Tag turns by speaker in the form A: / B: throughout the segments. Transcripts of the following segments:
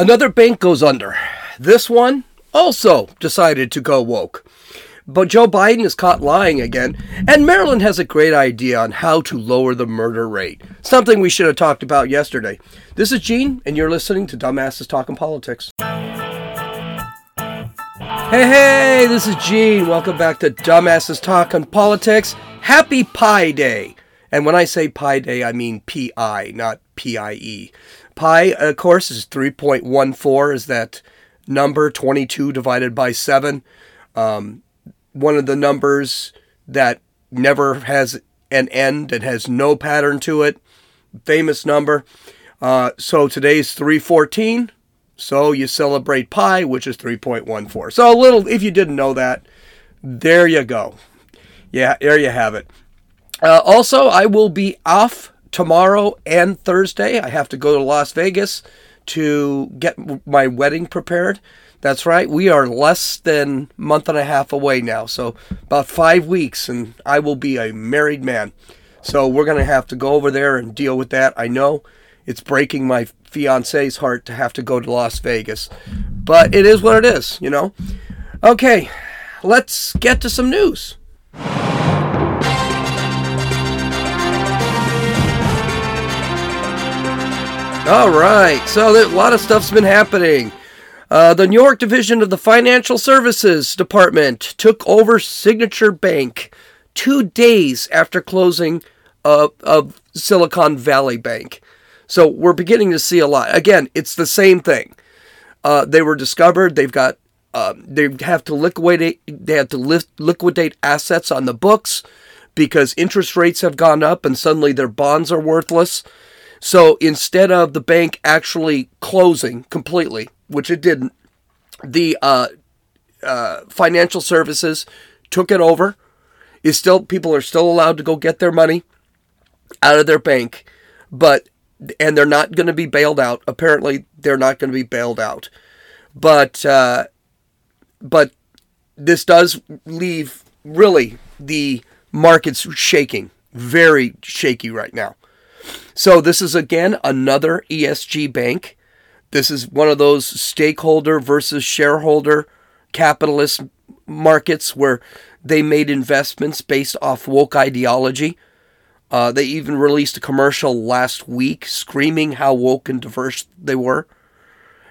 A: Another bank goes under. This one also decided to go woke. But Joe Biden is caught lying again, and Maryland has a great idea on how to lower the murder rate. Something we should have talked about yesterday. This is Gene, and you're listening to Dumbasses Talking Politics. Hey, hey, this is Gene. Welcome back to Dumbasses Talking Politics. Happy Pi Day. And when I say Pi Day, I mean P-I, not P-I-E. Pi, of course, is 3.14, is that number 22 divided by 7. Um, one of the numbers that never has an end, it has no pattern to it. Famous number. Uh, so today's 314. So you celebrate pi, which is 3.14. So a little, if you didn't know that, there you go. Yeah, there you have it. Uh, also, I will be off tomorrow and Thursday. I have to go to Las Vegas to get my wedding prepared. That's right. We are less than month and a half away now. So about five weeks and I will be a married man. So we're going to have to go over there and deal with that. I know it's breaking my fiance's heart to have to go to Las Vegas, but it is what it is, you know? Okay, let's get to some news. All right, so a lot of stuff's been happening. Uh, the New York division of the Financial Services Department took over Signature Bank two days after closing of, of Silicon Valley Bank. So we're beginning to see a lot. Again, it's the same thing. Uh, they were discovered. They've got. Uh, they have to liquidate. They have to li- liquidate assets on the books because interest rates have gone up and suddenly their bonds are worthless. So instead of the bank actually closing completely, which it didn't, the uh, uh, financial services took it over. Is still people are still allowed to go get their money out of their bank, but and they're not going to be bailed out. Apparently, they're not going to be bailed out, but uh, but this does leave really the markets shaking, very shaky right now. So this is again another ESG bank. This is one of those stakeholder versus shareholder capitalist markets where they made investments based off woke ideology. Uh, they even released a commercial last week screaming how woke and diverse they were.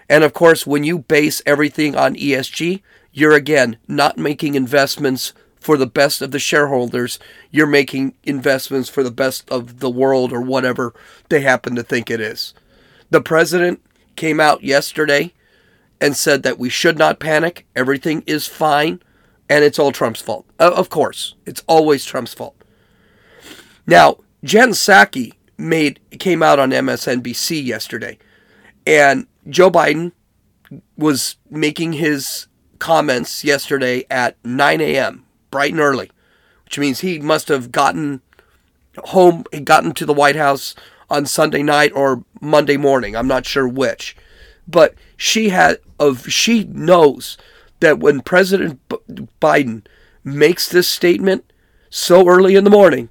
A: And of course, when you base everything on ESG, you're again not making investments for the best of the shareholders. You're making investments for the best of the world or whatever they happen to think it is. The president came out yesterday and said that we should not panic. Everything is fine. And it's all Trump's fault. Uh, of course, it's always Trump's fault. Now, Jen Psaki made came out on MSNBC yesterday, and Joe Biden was making his comments yesterday at 9 a.m bright and early, which means he must have gotten home, he gotten to the White House on Sunday night or Monday morning. I'm not sure which, but she had of she knows that when President Biden makes this statement so early in the morning,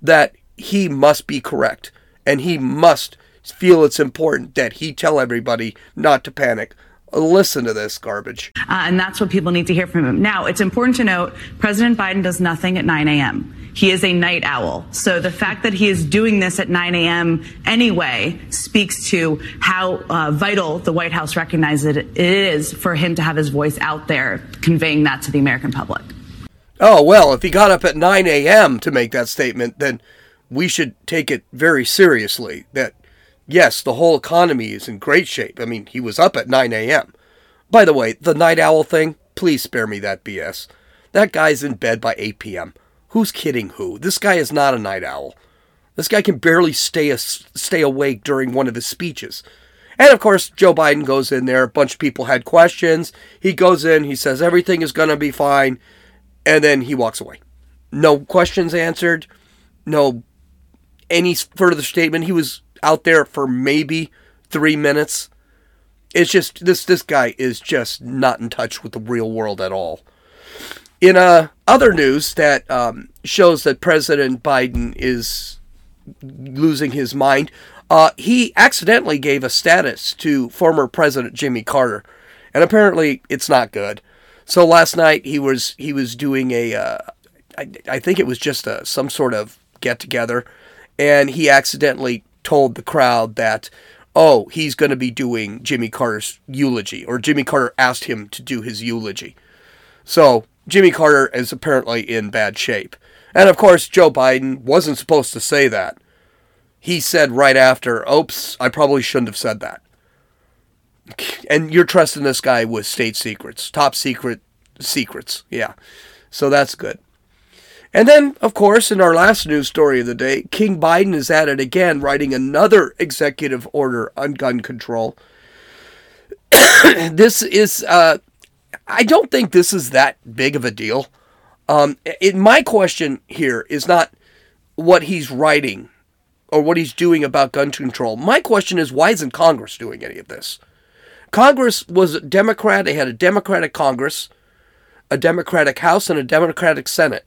A: that he must be correct and he must feel it's important that he tell everybody not to panic Listen to this garbage.
B: Uh, and that's what people need to hear from him. Now, it's important to note President Biden does nothing at 9 a.m. He is a night owl. So the fact that he is doing this at 9 a.m. anyway speaks to how uh, vital the White House recognizes it is for him to have his voice out there, conveying that to the American public.
A: Oh, well, if he got up at 9 a.m. to make that statement, then we should take it very seriously that yes, the whole economy is in great shape. I mean, he was up at 9 a.m. By the way, the night owl thing, please spare me that BS. That guy's in bed by 8 p.m. Who's kidding who? This guy is not a night owl. This guy can barely stay a, stay awake during one of his speeches. And of course, Joe Biden goes in there. A bunch of people had questions. He goes in, he says everything is going to be fine, and then he walks away. No questions answered, no any further statement. He was out there for maybe three minutes. It's just this this guy is just not in touch with the real world at all. In uh, other news that um, shows that President Biden is losing his mind, uh, he accidentally gave a status to former President Jimmy Carter, and apparently it's not good. So last night he was he was doing a, uh, I, I think it was just a, some sort of get together, and he accidentally told the crowd that, oh, he's going to be doing Jimmy Carter's eulogy, or Jimmy Carter asked him to do his eulogy. So Jimmy Carter is apparently in bad shape. And of course, Joe Biden wasn't supposed to say that he said right after, "Oops, I probably shouldn't have said that." And you're trusting this guy with state secrets, top secret secrets. Yeah. So that's good. And then, of course, in our last news story of the day, King Biden is at it again, writing another executive order on gun control. this is, uh, I don't think this is that big of a deal. Um, it, my question here is not what he's writing or what he's doing about gun control. My question is why isn't Congress doing any of this? Congress was a Democrat, they had a Democratic Congress, a Democratic House, and a Democratic Senate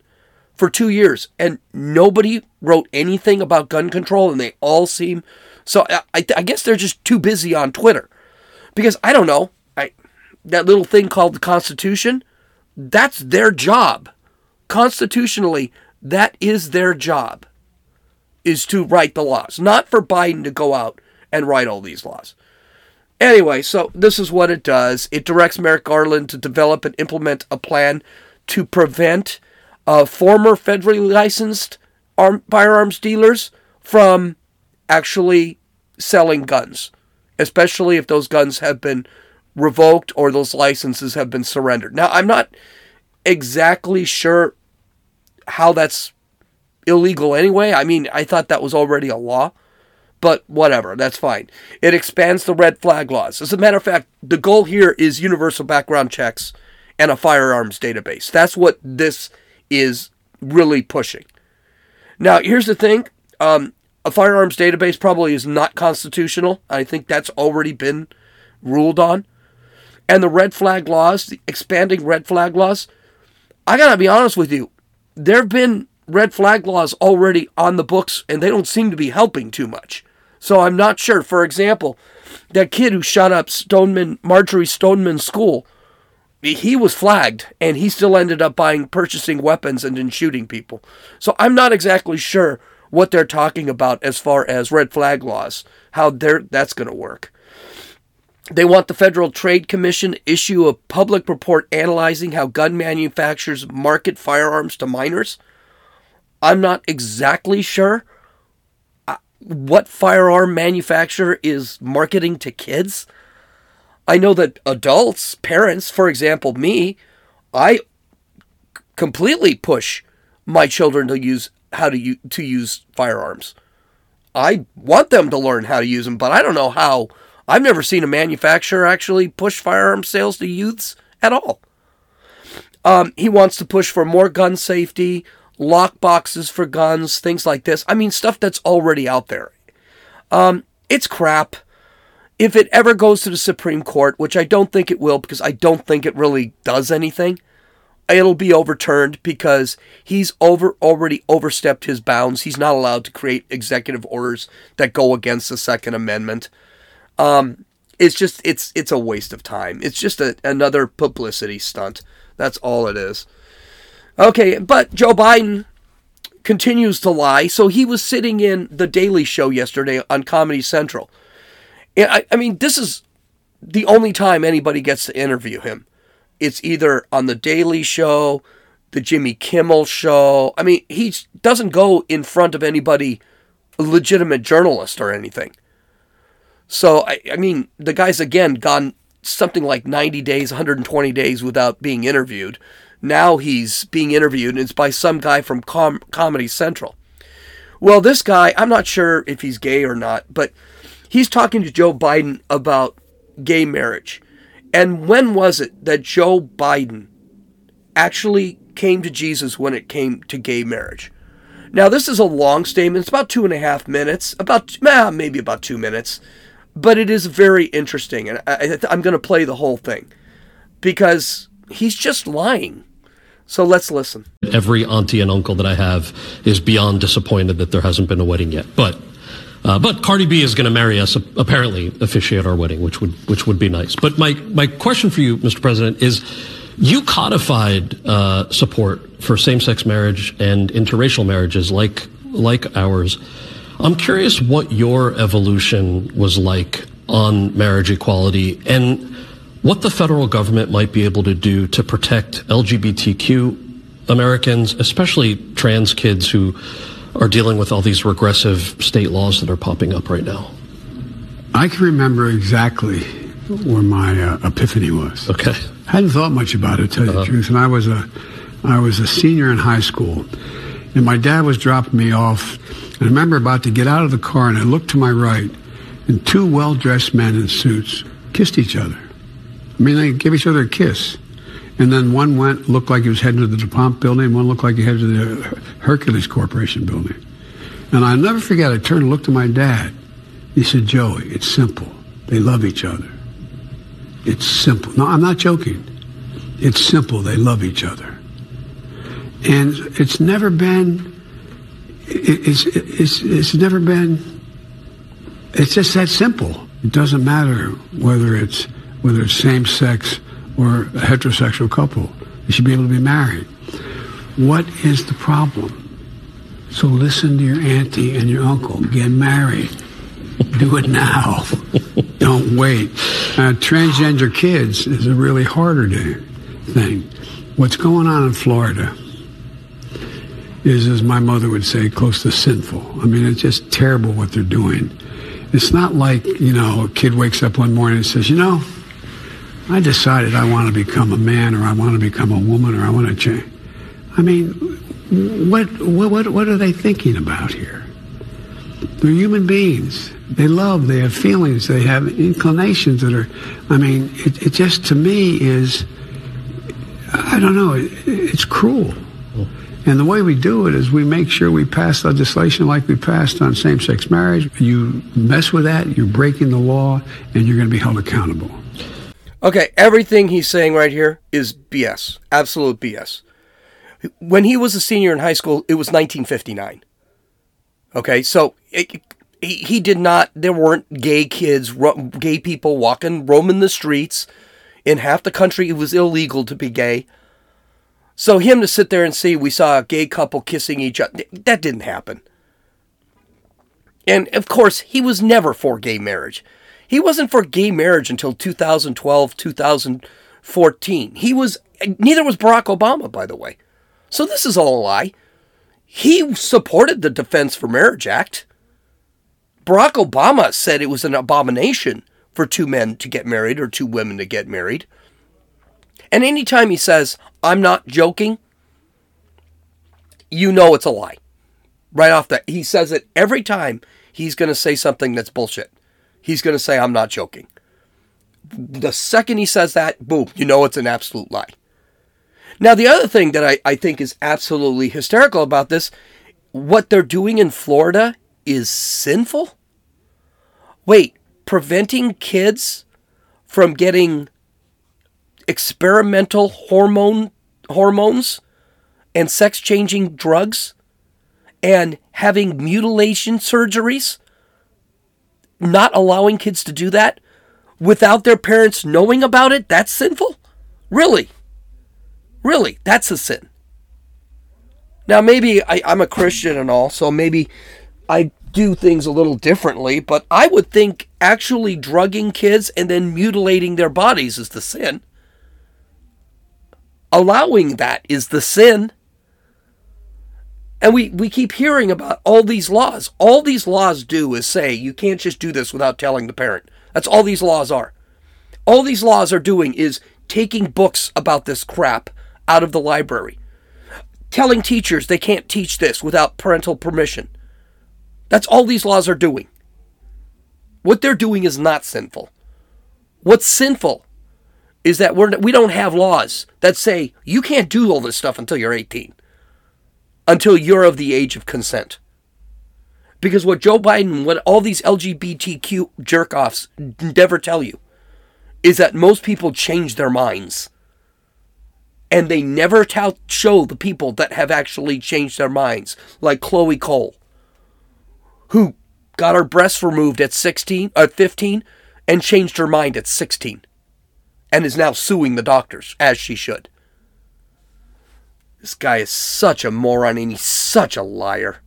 A: for two years, and nobody wrote anything about gun control, and they all seem so. I, I guess they're just too busy on Twitter, because I don't know. I that little thing called the Constitution, that's their job. Constitutionally, that is their job is to write the laws, not for Biden to go out and write all these laws. Anyway, so this is what it does it directs Merrick Garland to develop and implement a plan to prevent uh, former federally licensed arm, firearms dealers from actually selling guns, especially if those guns have been revoked or those licenses have been surrendered. Now, I'm not exactly sure how that's illegal anyway. I mean, I thought that was already a law, but whatever, that's fine. It expands the red flag laws. As a matter of fact, the goal here is universal background checks and a firearms database. That's what this is really pushing. Now, here's the thing um, a firearms database probably is not constitutional. I think that's already been ruled on. And the red flag laws, the expanding red flag laws, I gotta be honest with you, there have been red flag laws already on the books and they don't seem to be helping too much. So I'm not sure. For example, that kid who shot up Stoneman Marjory Stoneman's school, he was flagged and he still ended up buying purchasing weapons and then shooting people. So I'm not exactly sure what they're talking about as far as red flag laws, how they're, that's going to work. They want the Federal Trade Commission issue a public report analyzing how gun manufacturers market firearms to minors. I'm not exactly sure uh, what firearm manufacturer is marketing to kids. I know that adults, parents, for example, me, I completely push my children to use how to to use firearms. I want them to learn how to use them, but I don't know how. I've never seen a manufacturer actually push firearm sales to youths at all. Um, he wants to push for more gun safety, lock boxes for guns, things like this. I mean, stuff that's already out there. Um, it's crap. If it ever goes to the Supreme Court, which I don't think it will because I don't think it really does anything, it'll be overturned because he's over already overstepped his bounds. He's not allowed to create executive orders that go against the Second Amendment. Um, it's just it's it's a waste of time. It's just a, another publicity stunt. That's all it is. Okay, but Joe Biden continues to lie. So he was sitting in The Daily Show yesterday on Comedy Central. And I, I mean, this is the only time anybody gets to interview him. It's either on The Daily Show, The Jimmy Kimmel Show. I mean, he doesn't go in front of anybody, legitimate journalist or anything. So, I, I mean, the guy's again gone something like 90 days, 120 days without being interviewed. Now he's being interviewed, and it's by some guy from Com- Comedy Central. Well, this guy, I'm not sure if he's gay or not, but he's talking to Joe Biden about gay marriage. And when was it that Joe Biden actually came to Jesus when it came to gay marriage? Now, this is a long statement. It's about two and a half minutes, about maybe about two minutes, but it is very interesting. And I, I'm going to play the whole thing because he's just lying. So let's listen.
C: Every auntie and uncle that I have is beyond disappointed that there hasn't been a wedding yet. But Uh, but Cardi B is going to marry us, apparently officiate our wedding, which would which would be nice. But my my question for you, Mr. President, is you codified uh, support for same-sex marriage and interracial marriages like like ours. I'm curious what your evolution was like on marriage equality and what the federal government might be able to do to protect LGBTQ Americans, especially trans kids who are dealing with all these regressive state laws that are popping up right now?
D: I can remember exactly where my uh, epiphany was.
C: Okay.
D: I hadn't thought much about it, to tell you uh-huh. the truth. And I was a, I was a senior in high school, and my dad was dropping me off. And I remember about to get out of the car, and I looked to my right, and two well-dressed men in suits kissed each other. I mean, they gave each other a kiss. And then one went, looked like he was heading to the DuPont building, and one looked like he headed to the Hercules Corporation building. And I'll never forget, I turned and looked at my dad. He said, Joey, it's simple. They love each other. It's simple. No, I'm not joking. It's simple. They love each other. And it's never been, it's, it's, it's never been, it's just that simple. It doesn't matter whether it's, whether it's same sex or a heterosexual couple. They should be able to be married. What is the problem? So listen to your auntie and your uncle. Get married. Do it now. Don't wait. Uh, transgender kids is a really harder thing. What's going on in Florida is, as my mother would say, close to sinful. I mean, it's just terrible what they're doing. It's not like, you know, a kid wakes up one morning and says, you know, I decided I want to become a man or I want to become a woman or I want to change. I mean, what, what, what are they thinking about here? They're human beings. They love, they have feelings, they have inclinations that are, I mean, it, it just to me is, I don't know, it, it's cruel. And the way we do it is we make sure we pass legislation like we passed on same sex marriage. You mess with that, you're breaking the law, and you're going to be held accountable.
A: Okay, everything he's saying right here is BS. Absolute BS. When he was a senior in high school, it was 1959. Okay, so it, he, he did not, there weren't gay kids, gay people walking, roaming the streets. In half the country, it was illegal to be gay. So him to sit there and say we saw a gay couple kissing each other, that didn't happen. And of course, he was never for gay marriage. He wasn't for gay marriage until 2012, 2014. He was, neither was Barack Obama, by the way. So this is all a lie. He supported the Defense for Marriage Act. Barack Obama said it was an abomination for two men to get married or two women to get married. And anytime he says, I'm not joking, you know it's a lie. Right off the He says it every time he's going to say something that's bullshit he's going to say, I'm not joking. The second he says that, boom, you know it's an absolute lie. Now, the other thing that I, I think is absolutely hysterical about this what they're doing in Florida is sinful? Wait, preventing kids from getting experimental hormone hormones and sex changing drugs and having mutilation surgeries not allowing kids to do that without their parents knowing about it, that's sinful? Really? Really? That's a sin. Now, maybe I, am a Christian and all, so maybe I do things a little differently, but I would think actually drugging kids and then mutilating their bodies is the sin. Allowing that is the sin. And we, we keep hearing about all these laws. All these laws do is say you can't just do this without telling the parent. That's all these laws are. All these laws are doing is taking books about this crap out of the library, telling teachers they can't teach this without parental permission. That's all these laws are doing. What they're doing is not sinful. What's sinful is that we're, we don't have laws that say you can't do all this stuff until you're 18 until you're of the age of consent. Because what Joe Biden, what all these LGBTQ jerk offs never tell you is that most people change their minds. And they never show the people that have actually changed their minds, like Chloe Cole, who got her breasts removed at 16, uh, 15, and changed her mind at 16, and is now suing the doctors, as she should. This guy is such a moron and he's such a liar.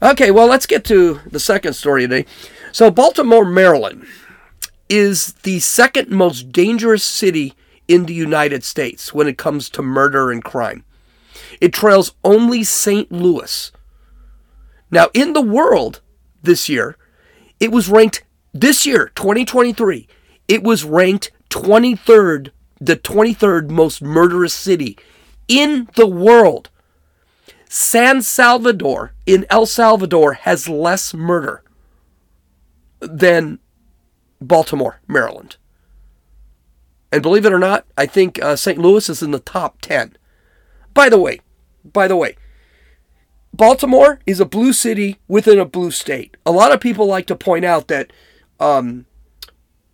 A: Okay, well, let's get to the second story today. So, Baltimore, Maryland is the second most dangerous city in the United States when it comes to murder and crime. It trails only St. Louis. Now, in the world this year, it was ranked, this year, 2023, it was ranked 23rd, the 23rd most murderous city in the world. San Salvador in El Salvador has less murder than Baltimore, Maryland. And believe it or not, I think uh, St. Louis is in the top 10. By the way, by the way, Baltimore is a blue city within a blue state. A lot of people like to point out that um,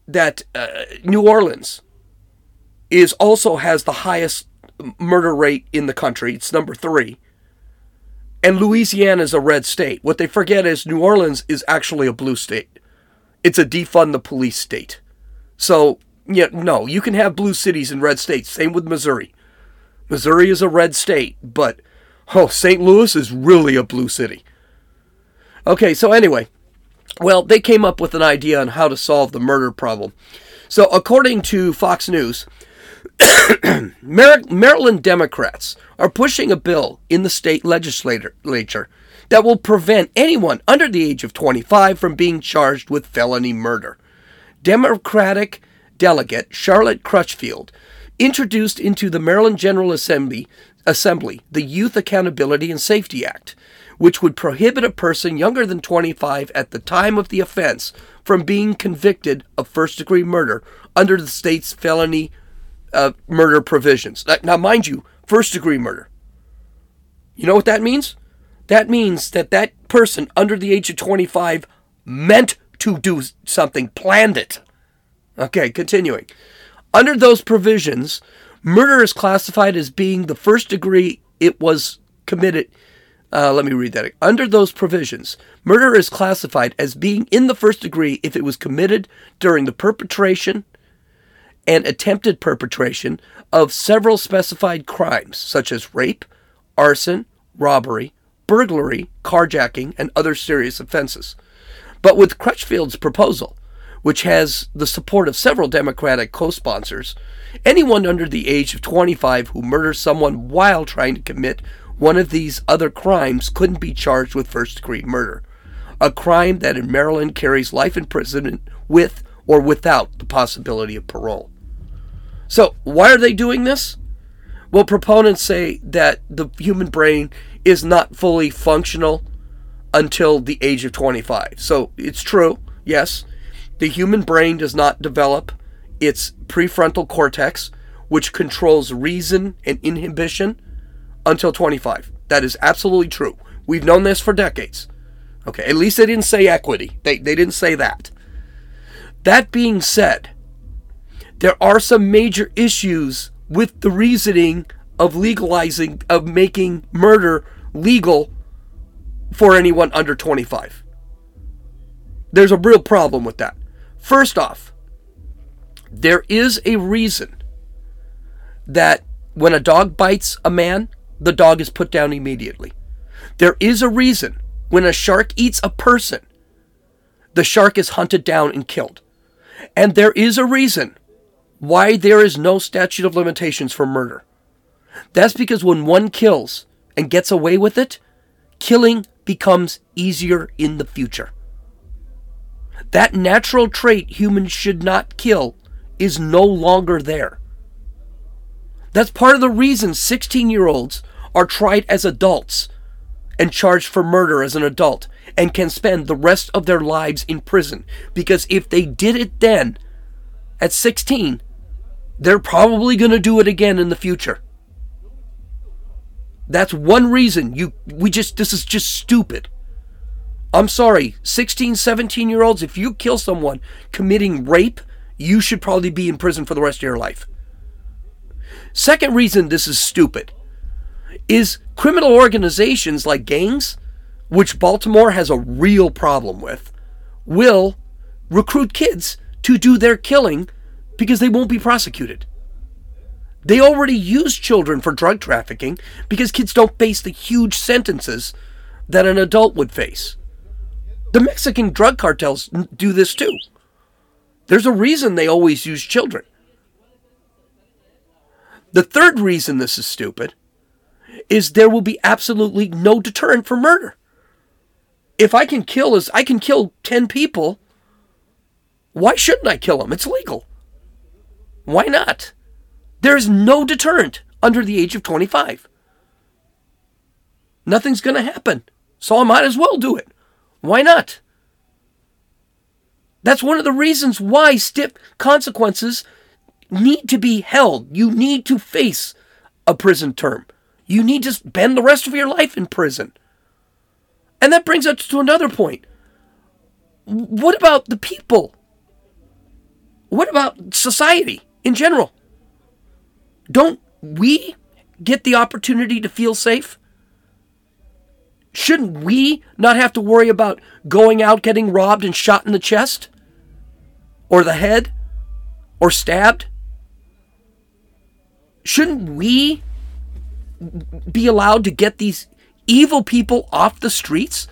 A: that uh, New Orleans is also has the highest murder rate in the country. It's number three. And Louisiana is a red state. What they forget is New Orleans is actually a blue state. It's a defund the police state. So, yeah, no, you can have blue cities and red states. Same with Missouri. Missouri is a red state, but oh, St. Louis is really a blue city. Okay, so anyway, well, they came up with an idea on how to solve the murder problem. So, according to Fox News, Maryland Democrats are pushing a bill in the state legislature that will prevent anyone under the age of 25 from being charged with felony murder. Democratic delegate Charlotte Crutchfield introduced into the Maryland General Assembly, Assembly the Youth Accountability and Safety Act, which would prohibit a person younger than 25 at the time of the offense from being convicted of first degree murder under the state's felony uh, murder provisions. Now, mind you, first degree murder. You know what that means? That means that that person under the age of 25 meant to do something, planned it. Okay, continuing. Under those provisions, murder is classified as being the first degree it was committed. Uh, let me read that. Under those provisions, murder is classified as being in the first degree if it was committed during the perpetration, and attempted perpetration of several specified crimes, such as rape, arson, robbery, burglary, carjacking, and other serious offenses. But with Crutchfield's proposal, which has the support of several Democratic co sponsors, anyone under the age of 25 who murders someone while trying to commit one of these other crimes couldn't be charged with first degree murder, a crime that in Maryland carries life imprisonment with or without the possibility of parole. So, why are they doing this? Well, proponents say that the human brain is not fully functional until the age of 25. So, it's true, yes. The human brain does not develop its prefrontal cortex, which controls reason and inhibition, until 25. That is absolutely true. We've known this for decades. Okay, at least they didn't say equity. They, they didn't say that. That being said, there are some major issues with the reasoning of legalizing, of making murder legal for anyone under 25. There's a real problem with that. First off, there is a reason that when a dog bites a man, the dog is put down immediately. There is a reason when a shark eats a person, the shark is hunted down and killed. And there is a reason why there is no statute of limitations for murder. That's because when one kills and gets away with it, killing becomes easier in the future. That natural trait humans should not kill is no longer there. That's part of the reason 16 year olds are tried as adults and charged for murder as an adult and can spend the rest of their lives in prison. Because if they did it then, at 16, they're probably going to do it again in the future. That's one reason you we just this is just stupid. I'm sorry, 16, 17 year olds, if you kill someone committing rape, you should probably be in prison for the rest of your life. Second reason this is stupid is criminal organizations like gangs which Baltimore has a real problem with, will recruit kids to do their killing because they won't be prosecuted. They already use children for drug trafficking because kids don't face the huge sentences that an adult would face. The Mexican drug cartels do this too. There's a reason they always use children. The third reason this is stupid is there will be absolutely no deterrent for murder. If I can kill as I can kill 10 people, why shouldn't I kill them? It's legal. Why not? There is no deterrent under the age of 25. Nothing's going to happen. So I might as well do it. Why not? That's one of the reasons why stiff consequences need to be held. You need to face a prison term. You need to spend the rest of your life in prison. And that brings us to another point. What about the people? What about society in general? Don't we get the opportunity to feel safe? Shouldn't we not have to worry about going out getting robbed and shot in the chest? Or the head? Or stabbed? Shouldn't we be allowed to get these evil people off the streets?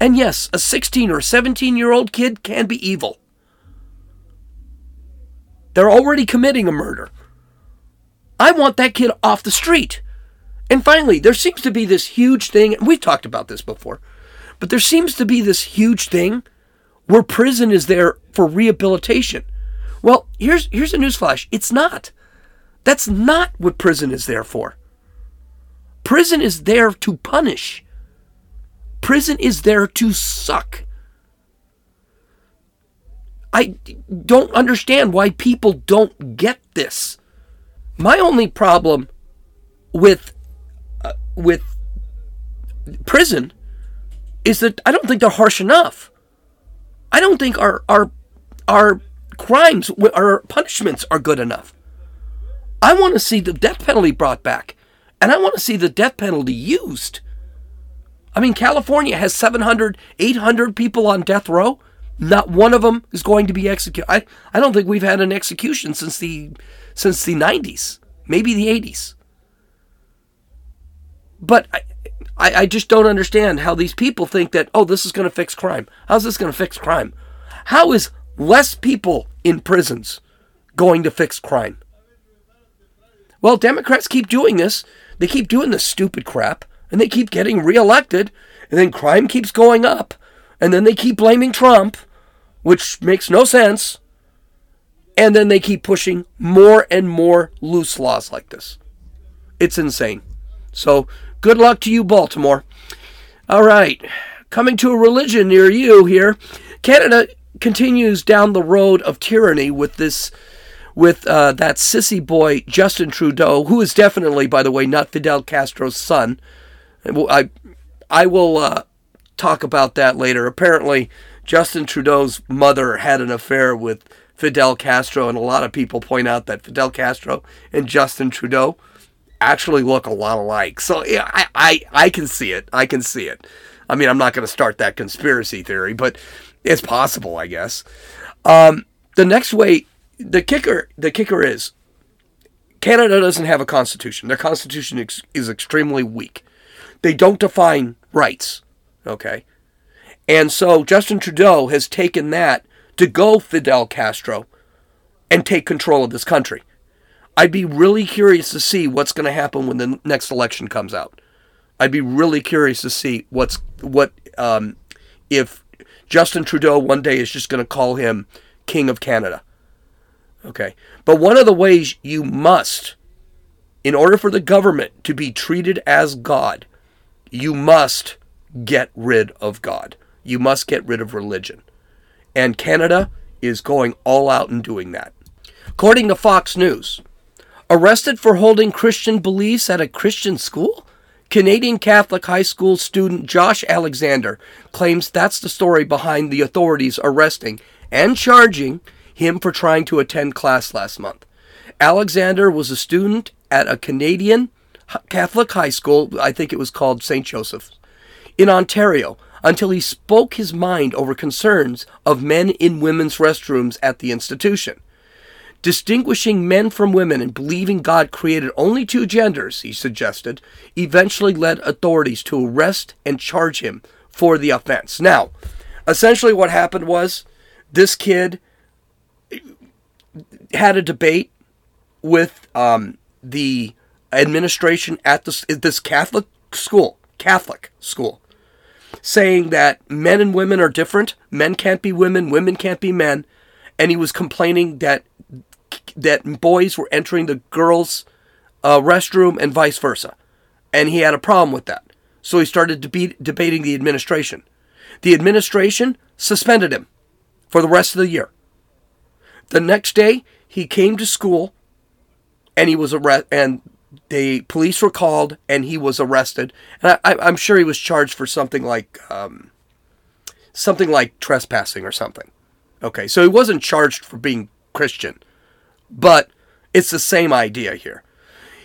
A: And yes, a 16 or 17 year old kid can be evil. They're already committing a murder. I want that kid off the street. And finally, there seems to be this huge thing, and we've talked about this before, but there seems to be this huge thing where prison is there for rehabilitation. Well, here's here's a newsflash. It's not. That's not what prison is there for. Prison is there to punish. Prison is there to suck. I don't understand why people don't get this. My only problem with uh, with prison is that I don't think they're harsh enough. I don't think our our our crimes, our punishments are good enough. I want to see the death penalty brought back, and I want to see the death penalty used. I mean, California has 700, 800 people on death row. Not one of them is going to be executed. I, I don't think we've had an execution since the since the 90s, maybe the 80s. But I, I, I just don't understand how these people think that, oh, this is going to fix crime. How's this going to fix crime? How is less people in prisons going to fix crime? Well, Democrats keep doing this. They keep doing this stupid crap, and they keep getting reelected, and then crime keeps going up, and then they keep blaming Trump, which makes no sense. And then they keep pushing more and more loose laws like this. It's insane. So, good luck to you, Baltimore. All right, coming to a religion near you here. Canada continues down the road of tyranny with this with uh, that sissy boy Justin Trudeau, who is definitely, by the way, not Fidel Castro's son. I I will uh, talk about that later. Apparently, Justin Trudeau's mother had an affair with Fidel Castro, and a lot of people point out that Fidel Castro and Justin Trudeau actually look a lot alike. So yeah, I, I, I can see it. I can see it. I mean, I'm not going to start that conspiracy theory, but it's possible, I guess. Um, the next way, the kicker, the kicker is Canada doesn't have a constitution. Their constitution is extremely weak. They don't define rights. Okay. And so Justin Trudeau has taken that to go Fidel Castro and take control of this country. I'd be really curious to see what's going to happen when the next election comes out. I'd be really curious to see what's what um, if Justin Trudeau one day is just going to call him King of Canada. Okay, but one of the ways you must, in order for the government to be treated as God, you must get rid of God. You must get rid of religion. And Canada is going all out in doing that. According to Fox News, arrested for holding Christian beliefs at a Christian school? Canadian Catholic high school student Josh Alexander claims that's the story behind the authorities arresting and charging him for trying to attend class last month. Alexander was a student at a Canadian Catholic high school, I think it was called St. Joseph's, in Ontario until he spoke his mind over concerns of men in women's restrooms at the institution. Distinguishing men from women and believing God created only two genders, he suggested, eventually led authorities to arrest and charge him for the offense. Now, essentially what happened was this kid had a debate with um, the administration at this, this Catholic school, Catholic school, saying that men and women are different. Men can't be women, women can't be men. And he was complaining that that boys were entering the girls' uh, restroom and vice versa. And he had a problem with that. So he started debe- debating the administration. The administration suspended him for the rest of the year. The next day, he came to school and he was arrested and the police were called and he was arrested. And I, am sure he was charged for something like um, something like trespassing or something. Okay so he wasn't charged for being christian but it's the same idea here.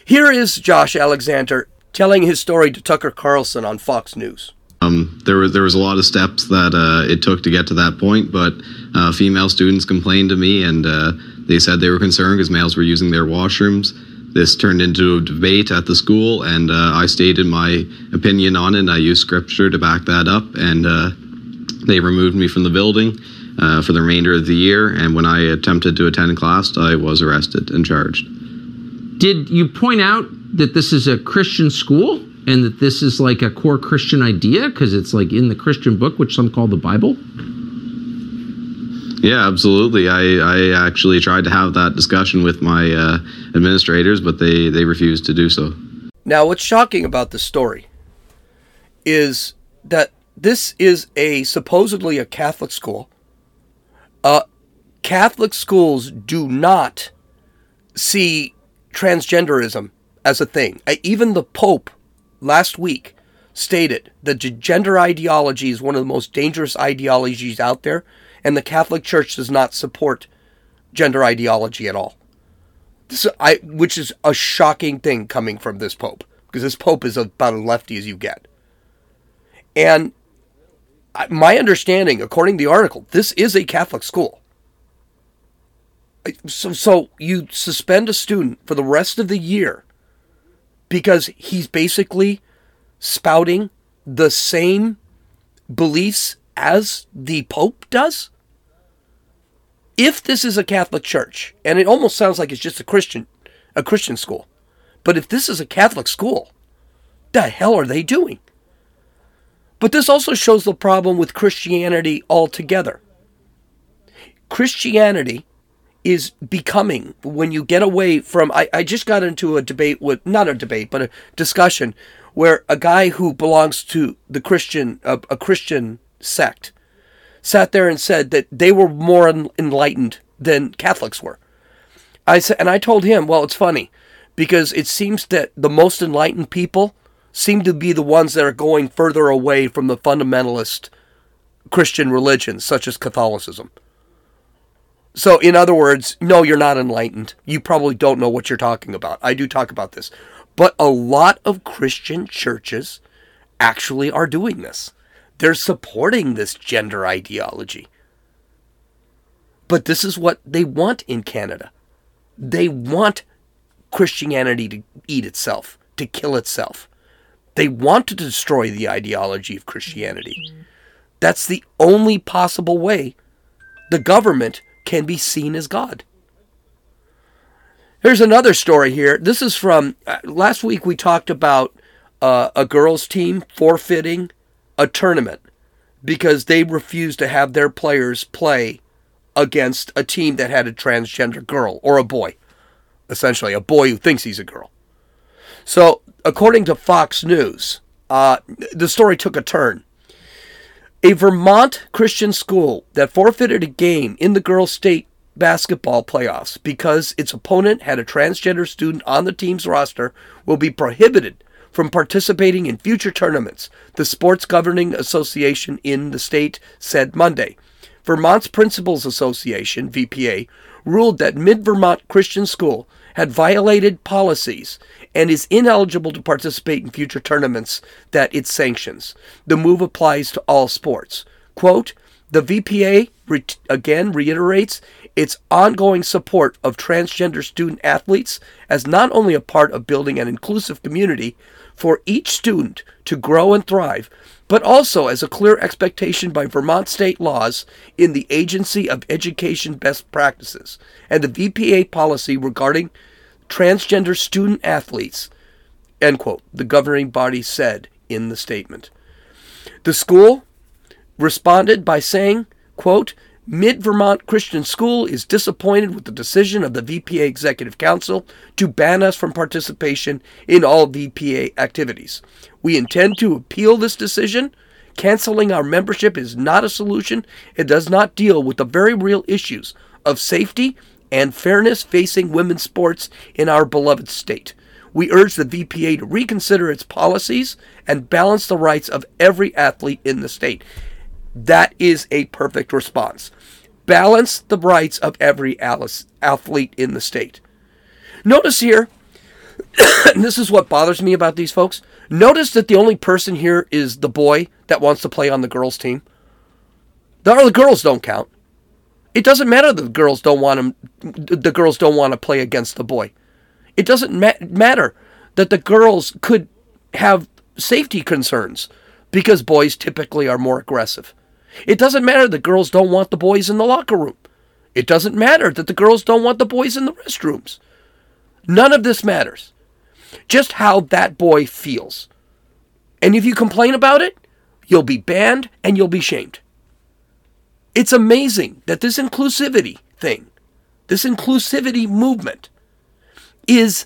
A: Here is josh alexander telling his story to tucker carlson on fox news.
E: Um, there was there was a lot of steps that uh, it took to get to that point, but uh, female students complained to me, and uh, they said they were concerned because males were using their washrooms this turned into a debate at the school, and uh, I stated my opinion on it. And I used scripture to back that up, and uh, they removed me from the building uh, for the remainder of the year. And when I attempted to attend class, I was arrested and charged.
F: Did you point out that this is a Christian school and that this is like a core Christian idea because it's like in the Christian book, which some call the Bible?
E: Yeah, absolutely. I, I actually tried to have that discussion with my uh, administrators, but they, they refused to do so.
A: Now, what's shocking about this story is that this is a supposedly a Catholic school. Uh, Catholic schools do not see transgenderism as a thing. Even the Pope last week stated that gender ideology is one of the most dangerous ideologies out there and the Catholic Church does not support gender ideology at all. This, I, which is a shocking thing coming from this pope, because this pope is about as lefty as you get. And my understanding, according to the article, this is a Catholic school. So, so you suspend a student for the rest of the year because he's basically spouting the same beliefs as the Pope does? If this is a Catholic church, and it almost sounds like it's just a Christian, a Christian school, but if this is a Catholic school, the hell are they doing? But this also shows the problem with Christianity altogether. Christianity is becoming, when you get away from, I, I just got into a debate with, not a debate, but a discussion where a guy who belongs to the Christian, a, a Christian sect, sat there and said that they were more enlightened than Catholics were. I said, and I told him, well, it's funny because it seems that the most enlightened people seem to be the ones that are going further away from the fundamentalist Christian religions, such as Catholicism. So, in other words, no, you're not enlightened. You probably don't know what you're talking about. I do talk about this. But a lot of Christian churches actually are doing this. They're supporting this gender ideology. But this is what they want in Canada. They want Christianity to eat itself, to kill itself. They want to destroy the ideology of Christianity. That's the only possible way the government can be seen as God. Here's another story here. This is from uh, last week we talked about uh, a girls' team forfeiting a tournament because they refused to have their players play against a team that had a transgender girl or a boy. Essentially, a boy who thinks he's a girl. So, according to Fox News, uh, the story took a turn. A Vermont Christian school that forfeited a game in the girls' state basketball playoffs because its opponent had a transgender student on the team's roster will be prohibited from participating in future tournaments, the Sports Governing Association in the state said Monday. Vermont's Principals Association, VPA, ruled that Mid Vermont Christian School had violated policies and is ineligible to participate in future tournaments that it sanctions. The move applies to all sports. Quote, the VPA re- again reiterates its ongoing support of transgender student athletes as not only a part of building an inclusive community for each student to grow and thrive, but also as a clear expectation by Vermont state laws in the Agency of Education Best Practices and the VPA policy regarding transgender student athletes, end quote, the governing body said in the statement. The school responded by saying, quote, Mid Vermont Christian School is disappointed with the decision of the VPA Executive Council to ban us from participation in all VPA activities. We intend to appeal this decision. Canceling our membership is not a solution. It does not deal with the very real issues of safety and fairness facing women's sports in our beloved state. We urge the VPA to reconsider its policies and balance the rights of every athlete in the state. That is a perfect response. Balance the rights of every athlete in the state. Notice here, this is what bothers me about these folks. Notice that the only person here is the boy that wants to play on the girls' team. The other girls don't count. It doesn't matter that the girls don't want him. The girls don't want to play against the boy. It doesn't ma- matter that the girls could have safety concerns because boys typically are more aggressive. It doesn't matter that girls don't want the boys in the locker room. It doesn't matter that the girls don't want the boys in the restrooms. None of this matters. Just how that boy feels. And if you complain about it, you'll be banned and you'll be shamed. It's amazing that this inclusivity thing, this inclusivity movement, is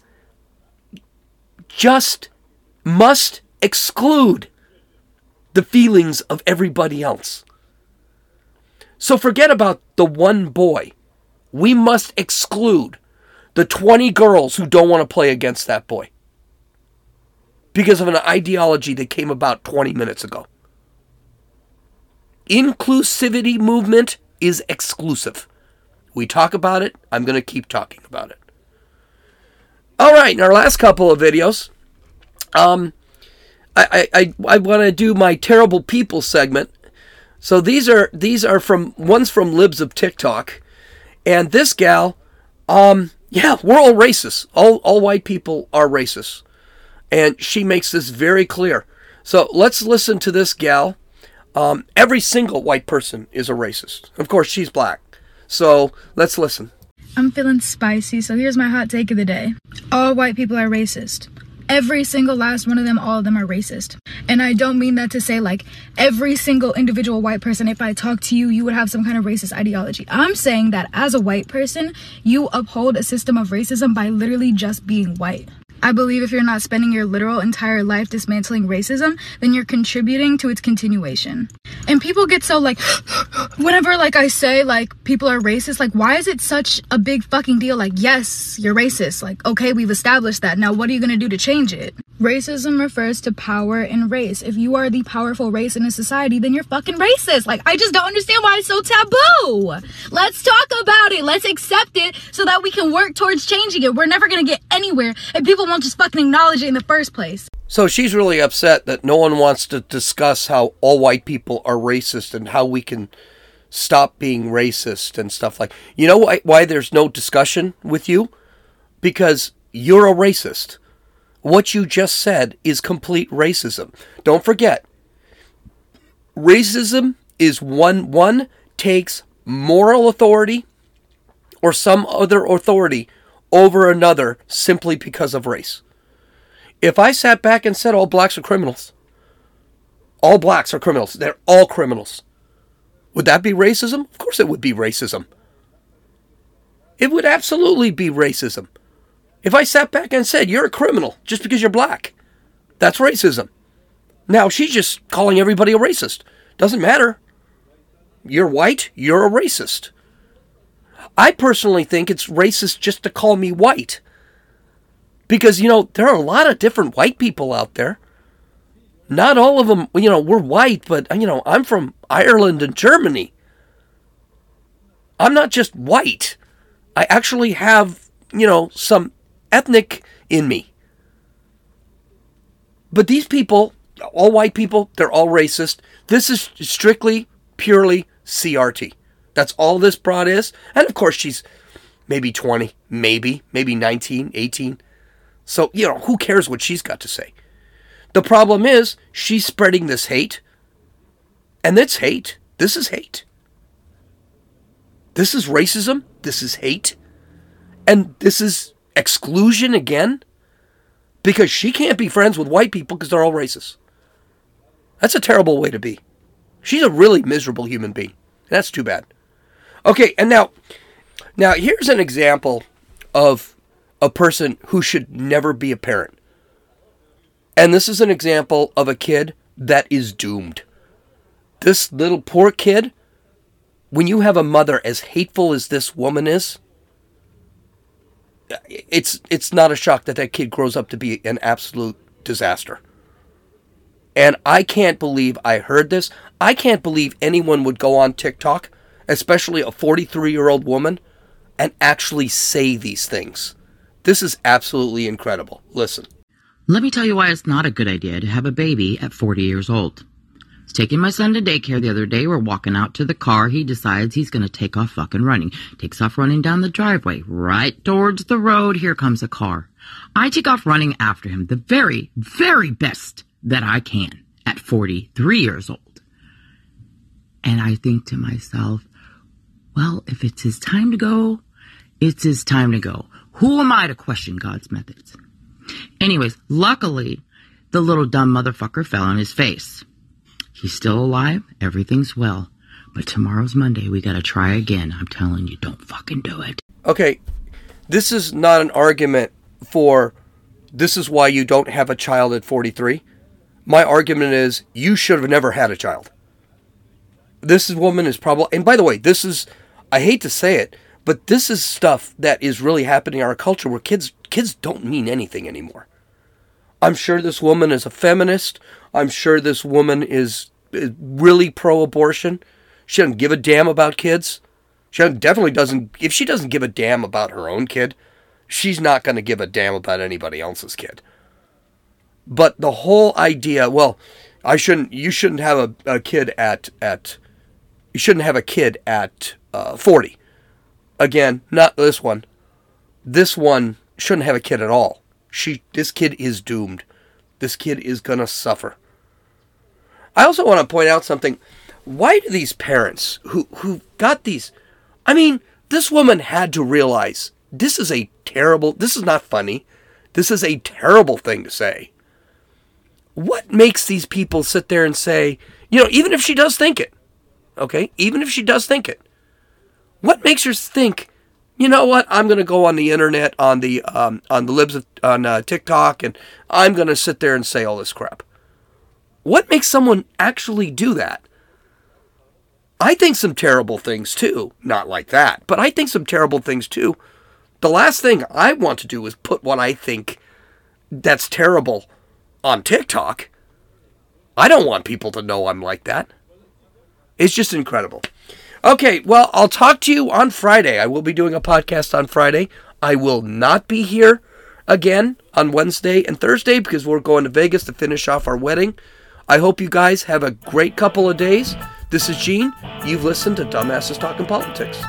A: just must exclude the feelings of everybody else. So forget about the one boy. We must exclude the 20 girls who don't want to play against that boy because of an ideology that came about 20 minutes ago. Inclusivity movement is exclusive. We talk about it. I'm going to keep talking about it. All right, in our last couple of videos, um, I, I, I, I want to do my terrible people segment so these are these are from one's from Libs of TikTok, and this gal, um, yeah, we're all racist. All all white people are racist, and she makes this very clear. So let's listen to this gal. Um, every single white person is a racist. Of course, she's black. So let's listen.
G: I'm feeling spicy, so here's my hot take of the day. All white people are racist every single last one of them, all of them are racist. And I don't mean that to say like every single individual white person, if I talk to you, you would have some kind of racist ideology. I'm saying that as a white person, you uphold a system of racism by literally just being white. I believe if you're not spending your literal entire life dismantling racism, then you're contributing to its continuation. And people get so like, whenever like I say like people are racist, like why is it such a big fucking deal? Like, yes, you're racist. Like, okay, we've established that. Now what are you gonna do to change it? Racism refers to power and race. If you are the powerful race in a society, then you're fucking racist. Like, I just don't understand why it's so taboo. Let's talk about it. Let's accept it so that we can work towards changing it. We're never gonna get anywhere if people won't just fucking acknowledge it in the first place.
A: So she's really upset that no one wants to discuss how all white people are racist and how we can stop being racist and stuff like. You know why why there's no discussion with you? Because you're a racist. What you just said is complete racism. Don't forget. Racism is one one takes moral authority or some other authority over another simply because of race. If I sat back and said all blacks are criminals, all blacks are criminals, they're all criminals, would that be racism? Of course it would be racism. It would absolutely be racism. If I sat back and said, you're a criminal just because you're black, that's racism. Now, she's just calling everybody a racist. Doesn't matter. You're white, you're a racist. I personally think it's racist just to call me white. Because, you know, there are a lot of different white people out there. Not all of them, you know, we're white, but, you know, I'm from Ireland and Germany. I'm not just white. I actually have, you know, some ethnic in me. But these people, all white people, they're all racist. This is strictly, purely CRT. That's all this broad is. And of course, she's maybe 20, maybe, maybe 19, 18. So, you know, who cares what she's got to say? The problem is, she's spreading this hate. And it's hate. This is hate. This is racism. This is hate. And this is exclusion again. Because she can't be friends with white people because they're all racist. That's a terrible way to be. She's a really miserable human being. That's too bad. Okay, and now now here's an example of a person who should never be a parent. And this is an example of a kid that is doomed. This little poor kid, when you have a mother as hateful as this woman is, it's it's not a shock that that kid grows up to be an absolute disaster. And I can't believe I heard this. I can't believe anyone would go on TikTok, especially a 43 year old woman, and actually say these things. This is absolutely incredible. Listen.
H: Let me tell you why it's not a good idea to have a baby at 40 years old. Taking my son to daycare the other day. We're walking out to the car. He decides he's going to take off fucking running. Takes off running down the driveway. Right towards the road. Here comes a car. I take off running after him. The very, very best that I can at 43 years old. And I think to myself, well, if it's his time to go, it's his time to go. Who am I to question God's methods? Anyways, luckily, the little dumb motherfucker fell on his face. He's still alive. Everything's well. But tomorrow's Monday. We gotta try again. I'm telling you, don't fucking do it.
A: Okay, this is not an argument for this is why you don't have a child at 43. My argument is you should have never had a child. This woman is probably, and by the way, this is, I hate to say it, but this is stuff that is really happening in our culture where kids kids don't mean anything anymore. I'm sure this woman is a feminist. I'm sure this woman is, is really pro-abortion. She doesn't give a damn about kids. She definitely doesn't. If she doesn't give a damn about her own kid, she's not going to give a damn about anybody else's kid. But the whole idea, well, I shouldn't. You shouldn't have a, a kid at at. You shouldn't have a kid at uh, 40 Again, not this one. This one shouldn't have a kid at all. She this kid is doomed. This kid is going to suffer. I also want to point out something. Why do these parents who who got these I mean, this woman had to realize this is a terrible this is not funny. This is a terrible thing to say. What makes these people sit there and say, you know, even if she does think it, okay, even if she does think it, what makes her think, you know what? I'm going to go on the internet on the um, on the libs of, on uh, TikTok and I'm going to sit there and say all this crap. What makes someone actually do that? I think some terrible things too. Not like that, but I think some terrible things too. The last thing I want to do is put what I think that's terrible on TikTok. I don't want people to know I'm like that. It's just incredible. Okay, well, I'll talk to you on Friday. I will be doing a podcast on Friday. I will not be here again on Wednesday and Thursday because we're going to Vegas to finish off our wedding. I hope you guys have a great couple of days. This is Gene. You've listened to Dumbasses Talking Politics.